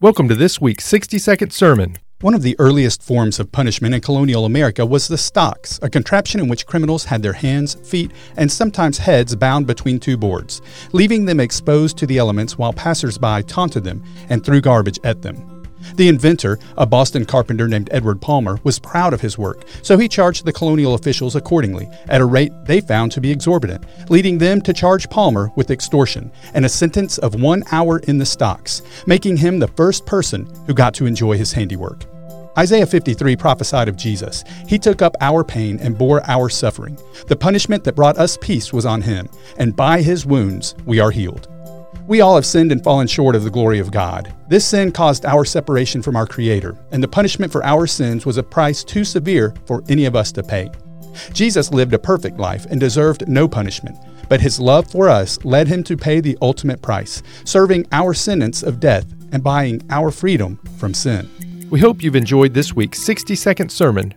Welcome to this week's 60 second sermon. One of the earliest forms of punishment in colonial America was the stocks, a contraption in which criminals had their hands, feet, and sometimes heads bound between two boards, leaving them exposed to the elements while passersby taunted them and threw garbage at them. The inventor, a Boston carpenter named Edward Palmer, was proud of his work, so he charged the colonial officials accordingly, at a rate they found to be exorbitant, leading them to charge Palmer with extortion and a sentence of one hour in the stocks, making him the first person who got to enjoy his handiwork. Isaiah 53 prophesied of Jesus. He took up our pain and bore our suffering. The punishment that brought us peace was on him, and by his wounds we are healed. We all have sinned and fallen short of the glory of God. This sin caused our separation from our Creator, and the punishment for our sins was a price too severe for any of us to pay. Jesus lived a perfect life and deserved no punishment, but his love for us led him to pay the ultimate price, serving our sentence of death and buying our freedom from sin. We hope you've enjoyed this week's 60 second sermon